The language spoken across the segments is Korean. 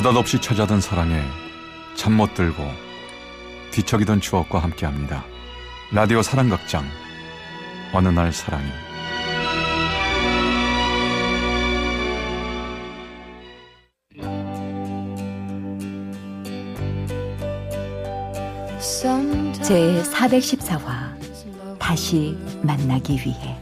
느닷없이 찾아든 사랑에 잠 못 들고 뒤척이던 추억과 함께합니다. 라디오 사랑극장 어느 날 사랑이 제 414화 다시 만나기 위해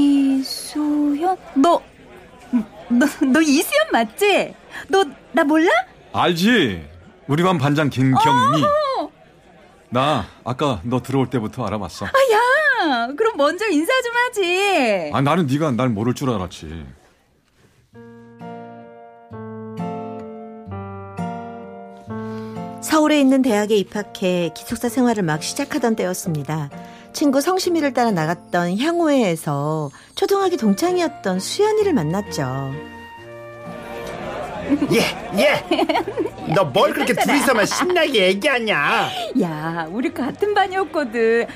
이수현 너 너, 너 이수연 맞지? 너 나 몰라? 알지? 우리 반 반장 김경미 어! 나 아까 너 들어올 때부터 알아봤어 아 야 그럼 먼저 인사 좀 하지 아 나는 네가 날 모를 줄 알았지 서울에 있는 대학에 입학해 기숙사 생활을 막 시작하던 때였습니다. 친구 성심이를 따라 나갔던 향후회에서 초등학교 동창이었던 수연이를 만났죠. 예, 예. 너 뭘 그렇게 둘이서만 신나게 얘기하냐? 야, 우리 같은 반이었거든.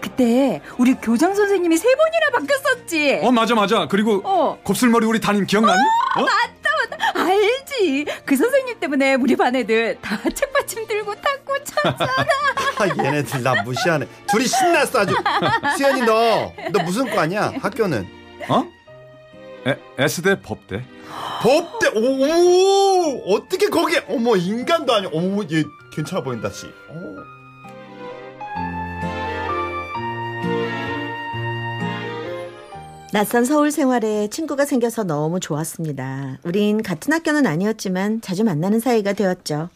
그때 우리 교장 선생님이 세 번이나 바뀌었었지. 어 맞아 맞아. 그리고 어. 곱슬머리 우리 담임 기억나니? 어, 어? 맞다 맞다. 알지. 그 선생님 때문에 우리 반 애들 다 책 받침 들고 탁구 쳤잖아. 아, 얘네들 나 무시하네. 둘이 신났어 아주. 수현이 너 너 무슨 과냐? 학교는? 어? 에, S대 법대. 법대 오, 오 어떻게 거기에 어머 인간도 아니야. 어머 얘 괜찮아 보인다 씨. 오. 낯선 서울 생활에 친구가 생겨서 너무 좋았습니다. 우린 같은 학교는 아니었지만 자주 만나는 사이가 되었죠.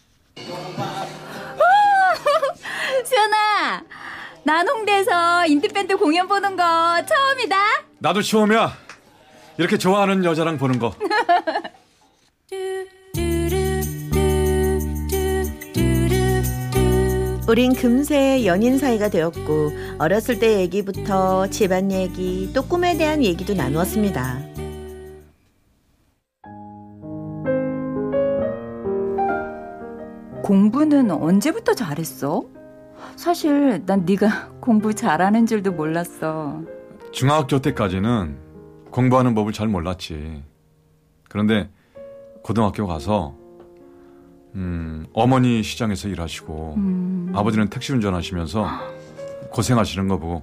난홍대에서 인디밴드 공연 보는 거 처음이다. 나도 처음이야. 이렇게 좋아하는 여자랑 보는 거. 우린 금세 연인 사이가 되었고 어렸을 때 얘기부터 집안 얘기 또 꿈에 대한 얘기도 나누었습니다. 공부는 언제부터 잘했어? 사실 난 네가 공부 잘하는 줄도 몰랐어. 중학교 때까지는 공부하는 법을 잘 몰랐지. 그런데 고등학교 가서 음, 어머니 시장에서 일하시고 음. 아버지는 택시 운전하시면서 고생하시는 거 보고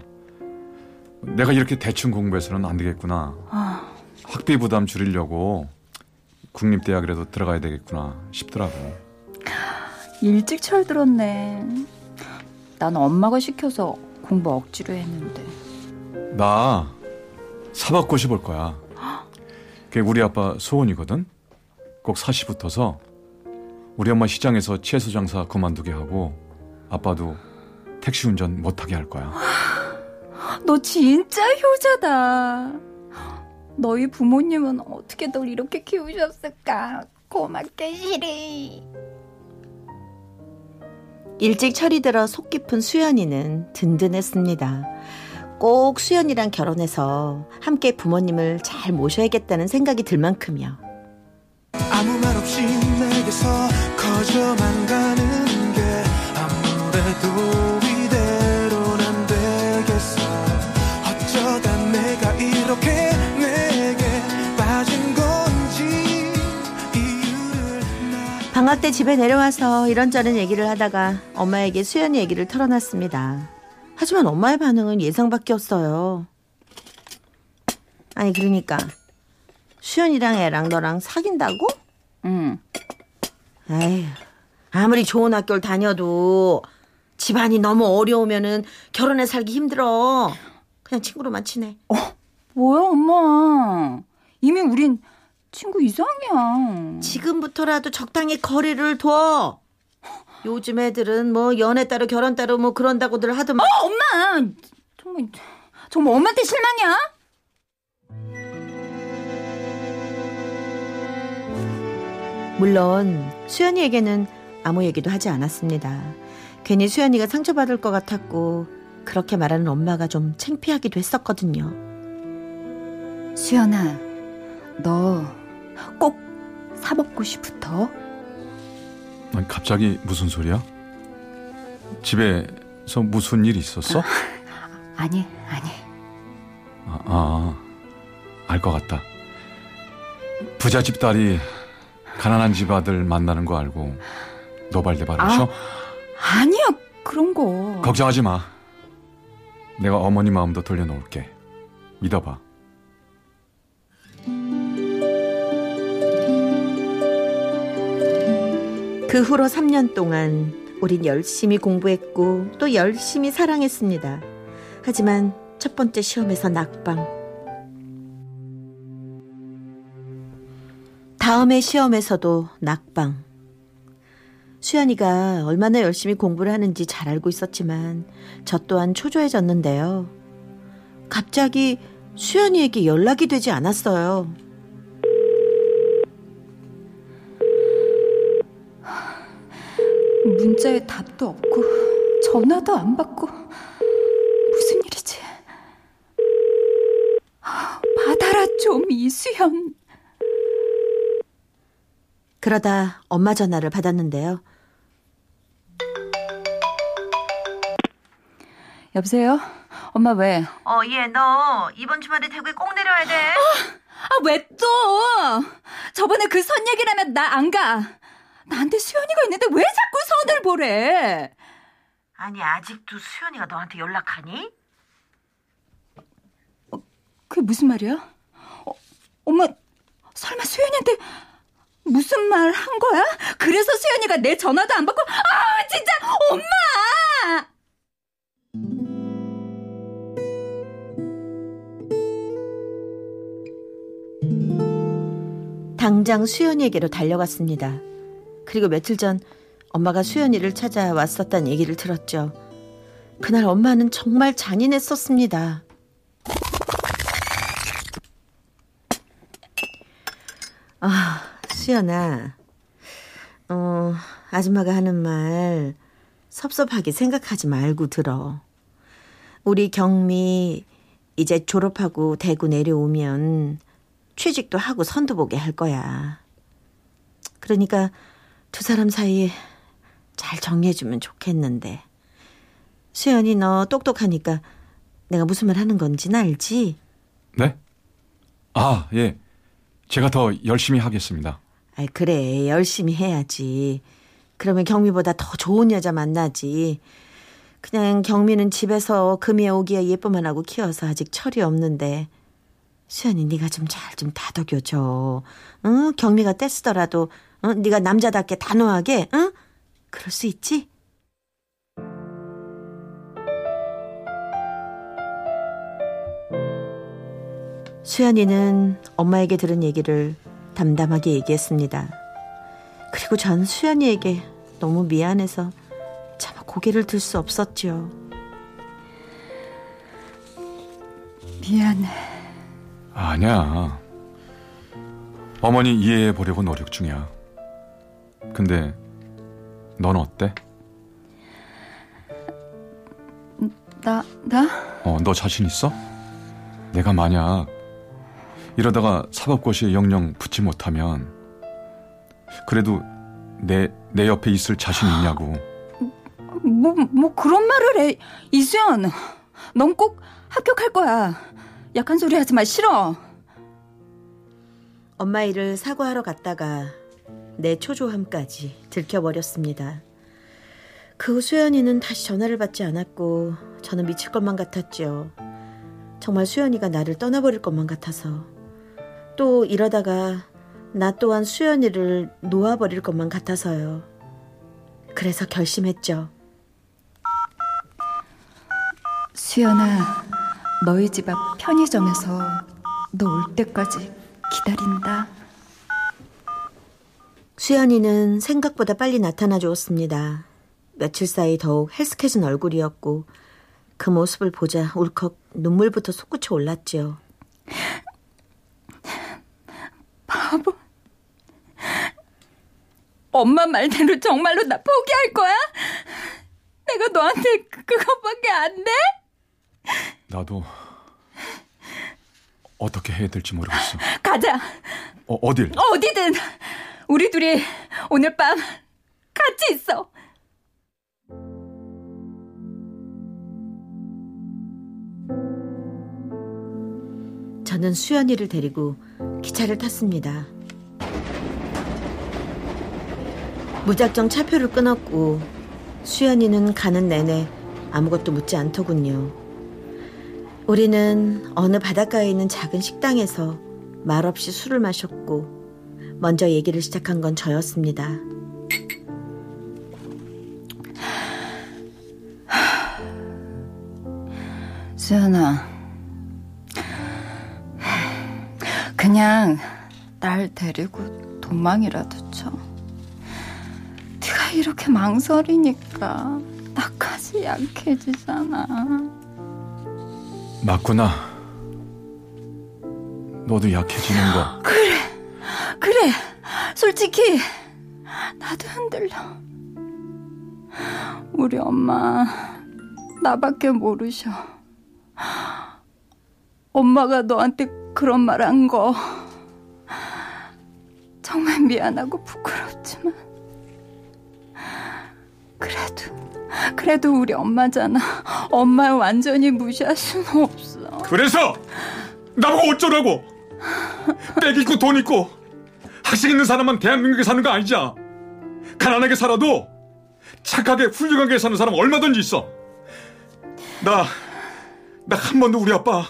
내가 이렇게 대충 공부해서는 안 되겠구나. 아. 학비 부담 줄이려고 국립대학이라도 들어가야 되겠구나 싶더라고. 일찍 철들었네. 난 엄마가 시켜서 공부 억지로 했는데. 나 사법고시 볼 거야. 그게 우리 아빠 소원이거든. 꼭 사시 붙어서 우리 엄마 시장에서 채소 장사 그만두게 하고 아빠도 택시 운전 못하게 할 거야. 너 진짜 효자다. 너희 부모님은 어떻게 널 이렇게 키우셨을까? 고맙게 시리. 일찍 철이 들어 속 깊은 수연이는 든든했습니다. 꼭 수연이랑 결혼해서 함께 부모님을 잘 모셔야겠다는 생각이 들 만큼이요. 아무 말 없이 내게서 커져만 가는 게 아무래도 방학 때 집에 내려와서 이런저런 얘기를 하다가 엄마에게 수연이 얘기를 털어놨습니다. 하지만 엄마의 반응은 예상 밖이었어요. 아니 그러니까 수연이랑 애랑 너랑 사귄다고? 응. 에휴, 아무리 좋은 학교를 다녀도 집안이 너무 어려우면은 결혼해 살기 힘들어. 그냥 친구로만 친해. 어, 뭐야, 엄마. 이미 우린 친구 이상이야. 지금부터라도 적당히 거리를 둬. 요즘 애들은 뭐 연애 따로 결혼 따로 뭐 그런다고들 하더만. 어, 엄마! 정말, 정말 엄마한테 실망이야? 물론 수연이에게는 아무 얘기도 하지 않았습니다. 괜히 수연이가 상처받을 것 같았고 그렇게 말하는 엄마가 좀 창피하기도 했었거든요. 수연아, 너 꼭 사먹고시 붙어? 아니, 갑자기 무슨 소리야? 집에 집에서 무슨 일 있었어? 아, 아니, 아니. 아, 아 알 것 같다. 부잣집 딸이 가난한 집 아들 만나는 거 알고 노발대발하셔? 아, 아니야, 그런 거. 걱정하지 마. 내가 어머니 마음도 돌려놓을게. 믿어봐. 그 후로 3년 동안 우린 열심히 공부했고 또 열심히 사랑했습니다. 하지만 첫 번째 시험에서 낙방. 다음에 시험에서도 낙방. 수연이가 얼마나 열심히 공부를 하는지 잘 알고 있었지만 저 또한 초조해졌는데요. 갑자기 수연이에게 연락이 되지 않았어요. 문자에 답도 없고 전화도 안 받고 무슨 일이지? 받아라 좀 이수연. 그러다 엄마 전화를 받았는데요. 여보세요? 엄마 왜? 어, 얘, 너 이번 주말에 대구에 꼭 내려와야 돼. 아, 아, 왜 또? 저번에 그 선 얘기라면 나 안 가. 나한테 수연이가 있는데 왜 자꾸 선을 보래? 아니 아직도 수연이가 너한테 연락하니? 어, 그게 무슨 말이야? 어, 엄마 설마 수연이한테 무슨 말 한 거야? 그래서 수연이가 내 전화도 안 받고 아 진짜 엄마! 당장 수연이에게로 달려갔습니다. 그리고 며칠 전 엄마가 수연이를 찾아왔었다는 얘기를 들었죠. 그날 엄마는 정말 잔인했었습니다. 아, 수연아. 어, 아줌마가 하는 말 섭섭하게 생각하지 말고 들어. 우리 경미 이제 졸업하고 대구 내려오면 취직도 하고 선도 보게 할 거야. 그러니까 두 사람 사이에 잘 정리해주면 좋겠는데. 수연이 너 똑똑하니까 내가 무슨 말 하는 건지는 알지? 네? 아, 예. 제가 더 열심히 하겠습니다. 아 그래. 열심히 해야지. 그러면 경미보다 더 좋은 여자 만나지. 그냥 경미는 집에서 금이 오기에 예쁘만 하고 키워서 아직 철이 없는데 수연이 네가 좀 잘 좀 다독여줘. 응? 경미가 떼쓰더라도 어? 네가 남자답게 단호하게, 응? 그럴 수 있지? 수연이는 엄마에게 들은 얘기를 담담하게 얘기했습니다. 그리고 전 수연이에게 너무 미안해서 차마 고개를 들 수 없었죠. 미안해. 아니야. 어머니 이해해 보려고 노력 중이야. 근데 넌 어때? 나, 나? 어, 너 자신 있어? 내가 만약 이러다가 사법고시에 영영 붙지 못하면 그래도 내, 내 옆에 있을 자신 있냐고. 뭐, 뭐 그런 말을 해. 이수연, 넌 꼭 합격할 거야. 약한 소리 하지 마, 싫어. 엄마 일을 사과하러 갔다가 내 초조함까지 들켜버렸습니다. 그 후 수연이는 다시 전화를 받지 않았고 저는 미칠 것만 같았죠. 정말 수연이가 나를 떠나버릴 것만 같아서 또 이러다가 나 또한 수연이를 놓아버릴 것만 같아서요. 그래서 결심했죠. 수연아, 너희 집 앞 편의점에서 너 올 때까지 기다린다. 수연이는 생각보다 빨리 나타나 주었습니다. 며칠 사이 더욱 헬스케진 얼굴이었고 그 모습을 보자 울컥 눈물부터 솟구쳐 올랐지요. 바보. 엄마 말대로 정말로 나 포기할 거야? 내가 너한테 그것밖에 안 돼? 나도 어떻게 해야 될지 모르겠어. 가자. 어, 어딜? 어, 어디든 우리 둘이 오늘 밤 같이 있어. 저는 수연이를 데리고 기차를 탔습니다. 무작정 차표를 끊었고 수연이는 가는 내내 아무것도 묻지 않더군요. 우리는 어느 바닷가에 있는 작은 식당에서 말없이 술을 마셨고 먼저 얘기를 시작한 건 저였습니다. 수연아, 그냥 날 데리고 도망이라도 쳐. 네가 이렇게 망설이니까 나까지 약해지잖아. 맞구나. 너도 약해지는 거. 그래, 그래. 솔직히 나도 흔들려. 우리 엄마 나밖에 모르셔. 엄마가 너한테 그런 말 한 거 정말 미안하고 부끄럽지만 그래도 그래도 우리 엄마잖아. 엄마 완전히 무시할 수는 없어. 그래서 나보고 어쩌라고? 백 있고 돈 있고 학식 있는 사람만 대한민국에 사는 거 아니잖아. 가난하게 살아도 착하게 훌륭하게 사는 사람 얼마든지 있어. 나, 나 한 번도 우리 아빠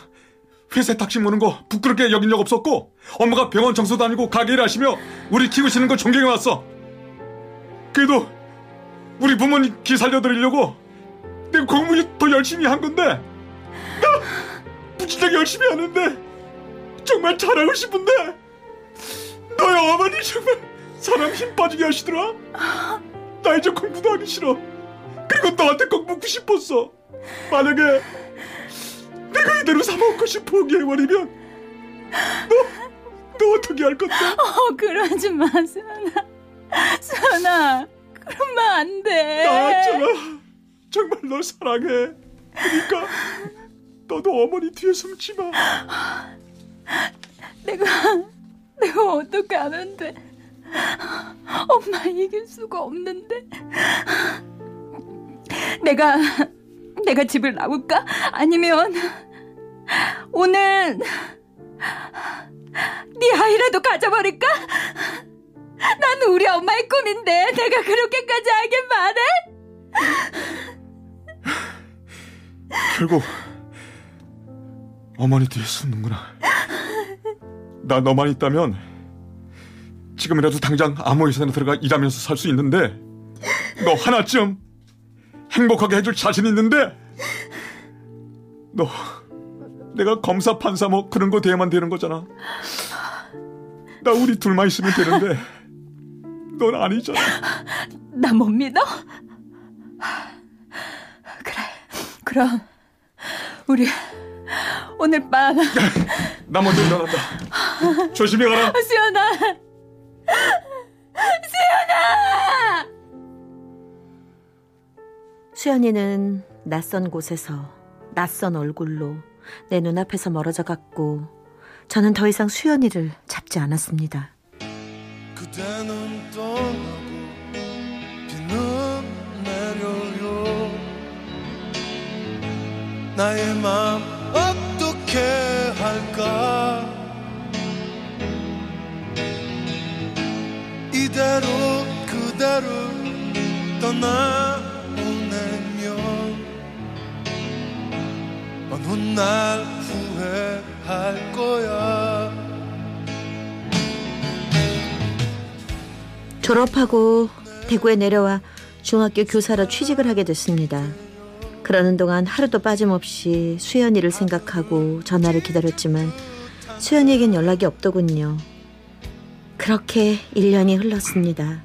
회사에 택시 모는 거 부끄럽게 여긴 적 없었고 엄마가 병원 청소 다니고 가게 일하시며 우리 키우시는 걸 존경해 왔어. 그래도 우리 부모님 기 살려드리려고 내가 공부 더 열심히 한 건데 나 무지하게 열심히 하는데 정말 잘하고 싶은데 너희 어머니 정말 사람 힘 빠지게 하시더라. 나 이제 공부도 하기 싫어. 그리고 너한테 꼭 묻고 싶었어. 만약에 내가 이대로 사먹고 싶어 포기해버리면 너, 너 어떻게 할 건데? 어, 그러지 마, 수연아. 수연아, 그러면 안 돼. 나왔잖아. 정말 널 사랑해. 그러니까 너도 어머니 뒤에 숨지 마. 내가, 내가 어떻게 돼? 엄마 이길 수가 없는데. 내가, 내가 집을 나올까? 아니면, 오늘, 네 아이라도 가져버릴까? 난 우리 엄마의 꿈인데, 내가 그렇게까지 하긴 말해? 결국 어머니 뒤에 숨는구나. 나 너만 있다면 지금이라도 당장 아무 회사나 들어가 일하면서 살 수 있는데 너 하나쯤 행복하게 해줄 자신 있는데 너 내가 검사 판사 뭐 그런 거 돼야만 되는 거잖아. 나 우리 둘만 있으면 되는데 넌 아니잖아. 나 못 믿어? 그래, 그럼, 우리, 오늘 밤, 나 먼저 일어난다. 조심히 가라. 수연아! 수연아! 수연이는 낯선 곳에서 낯선 얼굴로 내 눈앞에서 멀어져 갔고 저는 더 이상 수연이를 잡지 않았습니다. 그대는 떠나고 비는 내려요. 나의 맘 어떻게 할까? 이대로 그대로 떠나 보내면 어느 날 후회할 거야 졸업하고 대구에 내려와 중학교 교사로 취직을 하게 됐습니다. 그러는 동안 하루도 빠짐없이 수연이를 생각하고 전화를 기다렸지만 수연이에겐 연락이 없더군요. 그렇게 1년이 흘렀습니다.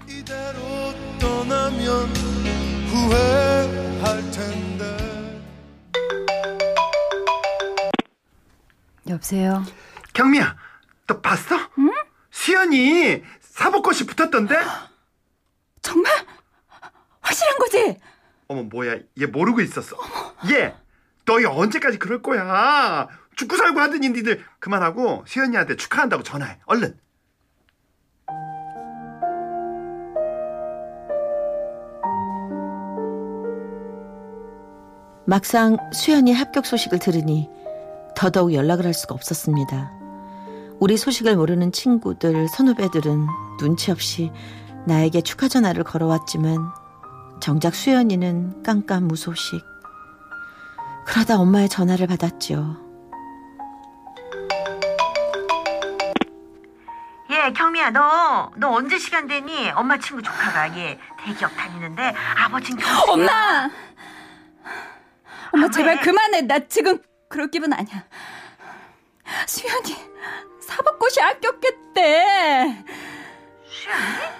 여보세요? 경미야, 너 봤어? 응? 수연이 사복꽃이 붙었던데? 정말? 확실한 거지? 어머 뭐야, 얘 모르고 있었어. 얘, 너희 언제까지 그럴 거야? 죽고 살고 하더니 니들 그만하고 수연이한테 축하한다고 전화해. 얼른. 막상 수연이 합격 소식을 들으니 더더욱 연락을 할 수가 없었습니다. 우리 소식을 모르는 친구들, 선후배들은 눈치 없이 나에게 축하 전화를 걸어왔지만 정작 수연이는 깜깜 무소식. 그러다 엄마의 전화를 받았죠. 예, 경미야, 너, 너 언제 시간 되니? 엄마 친구 조카가, 예, 대기업 다니는데 아버진 경수 엄마! 엄마 아, 제발 왜? 그만해. 나 지금 그럴 기분 아니야. 수연이 사법고시 합격했대. 수연이?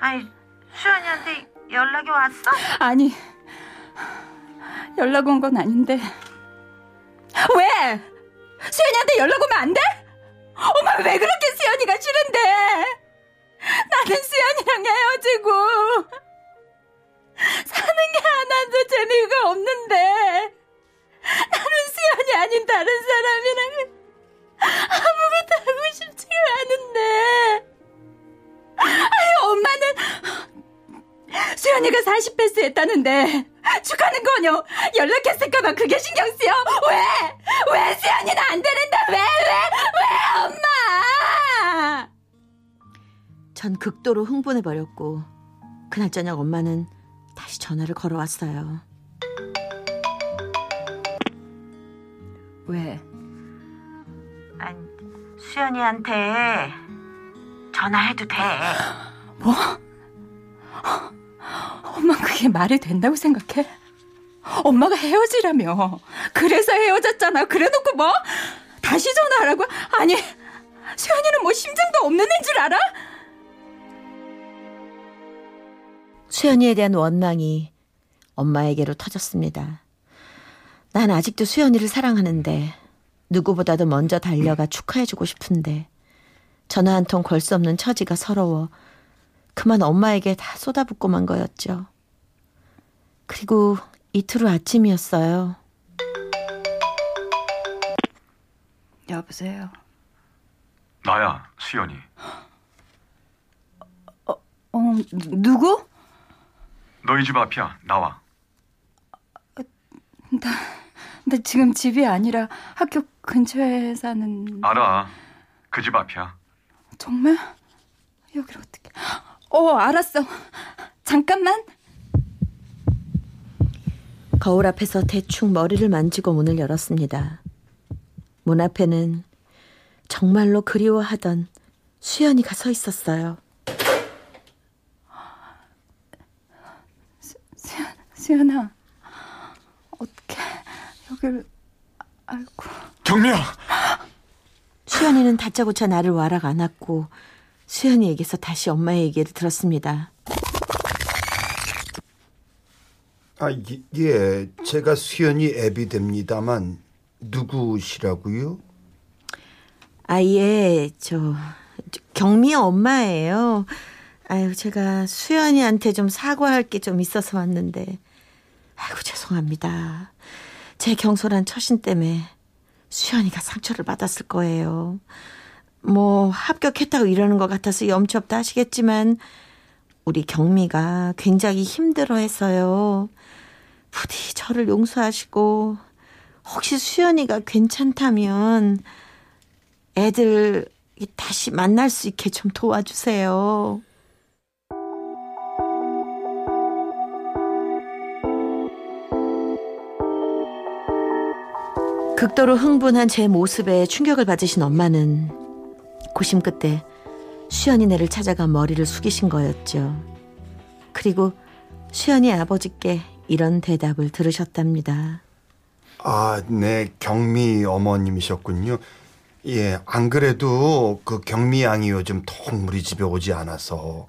아니, 수연이한테 연락이 왔어? 아니 연락 온 건 아닌데 왜? 수연이한테 연락 오면 안 돼? 엄마 왜 그렇게 수연이가 싫은데? 40패스 했다는데 축하는 거요 연락했을까봐 그게 신경 쓰여 왜? 왜 수연이는 안 되는데 왜? 왜? 왜 엄마 전 극도로 흥분해버렸고, 그날 저녁 엄마는 다시 전화를 걸어왔어요. 왜? 아니, 수연이한테 전화해도 돼. 뭐? 엄마 그게 말이 된다고 생각해? 엄마가 헤어지라며 그래서 헤어졌잖아 그래놓고 뭐? 다시 전화하라고? 아니 수연이는 뭐 심장도 없는 애인 줄 알아? 수연이에 대한 원망이 엄마에게로 터졌습니다. 난 아직도 수연이를 사랑하는데 누구보다도 먼저 달려가 축하해주고 싶은데 전화 한 통 걸 수 없는 처지가 서러워 그만 엄마에게 다 쏟아붓고 만 거였죠. 그리고 이틀 후 아침이었어요. 여보세요 나야, 수연이. 어 누구? 너희 집 앞이야. 나와. 나 지금 집이 아니라 학교 근처에 사는 알아. 그 집 앞이야. 정말? 여기를 어떻게 어 알았어 잠깐만 거울 앞에서 대충 머리를 만지고 문을 열었습니다. 문 앞에는 정말로 그리워하던 수연이가 서 있었어요. 수연, 수연아 어떻게 여기를 알고 경미야! 수연이는 다짜고짜 나를 와락 안았고 수연이에게서 다시 엄마의 얘기를 들었습니다. 아, 예, 예, 제가 수연이 앱이 됩니다만 누구시라고요? 아 예 저, 저 경미 엄마예요. 아유 제가 수연이한테 좀 사과할 게 좀 있어서 왔는데 아이고 죄송합니다. 제 경솔한 처신 때문에 수연이가 상처를 받았을 거예요. 뭐 합격했다고 이러는 것 같아서 염치 없다 하시겠지만 우리 경미가 굉장히 힘들어했어요. 부디 저를 용서하시고 혹시 수연이가 괜찮다면 애들 다시 만날 수 있게 좀 도와주세요. 극도로 흥분한 제 모습에 충격을 받으신 엄마는 고심 끝에 수연이네를 찾아가 머리를 숙이신 거였죠. 그리고 수연이 아버지께 이런 대답을 들으셨답니다. 아, 네, 경미 어머님이셨군요. 예, 안 그래도 그 경미 양이 요즘 통 우리 집에 오지 않아서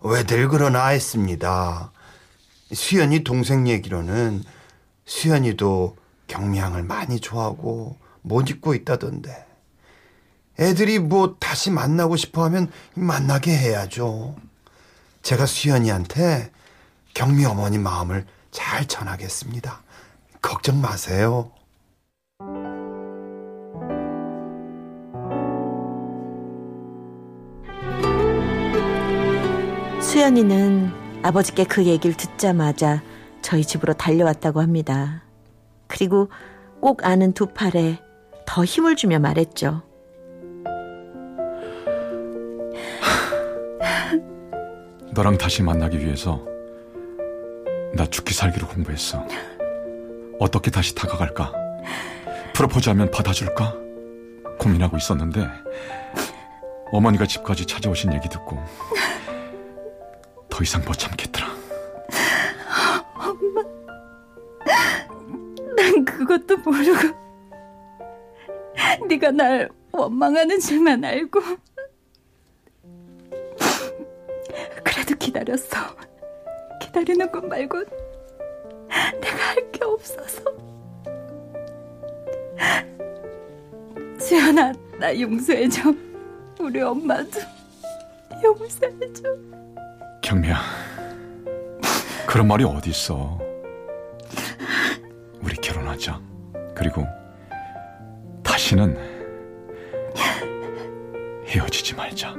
왜들 그러나 했습니다. 수연이 동생 얘기로는 수연이도 경미 양을 많이 좋아하고 못 잊고 있다던데. 애들이 뭐 다시 만나고 싶어 하면 만나게 해야죠. 제가 수연이한테 경미 어머니 마음을 잘 전하겠습니다. 걱정 마세요. 수연이는 아버지께 그 얘기를 듣자마자 저희 집으로 달려왔다고 합니다. 그리고 꼭 아는 두 팔에 더 힘을 주며 말했죠. 너랑 다시 만나기 위해서 나 죽기 살기로 공부했어. 어떻게 다시 다가갈까? 프로포즈하면 받아줄까? 고민하고 있었는데 어머니가 집까지 찾아오신 얘기 듣고 더 이상 못 참겠더라. 난 그것도 모르고 네가 날 원망하는 줄만 알고 기다렸어. 기다리는 것 말고 내가 할 게 없어서. 지연아, 나 용서해줘. 우리 엄마도 용서해줘. 경미야, 그런 말이 어디 있어? 우리 결혼하자. 그리고 다시는 헤어지지 말자.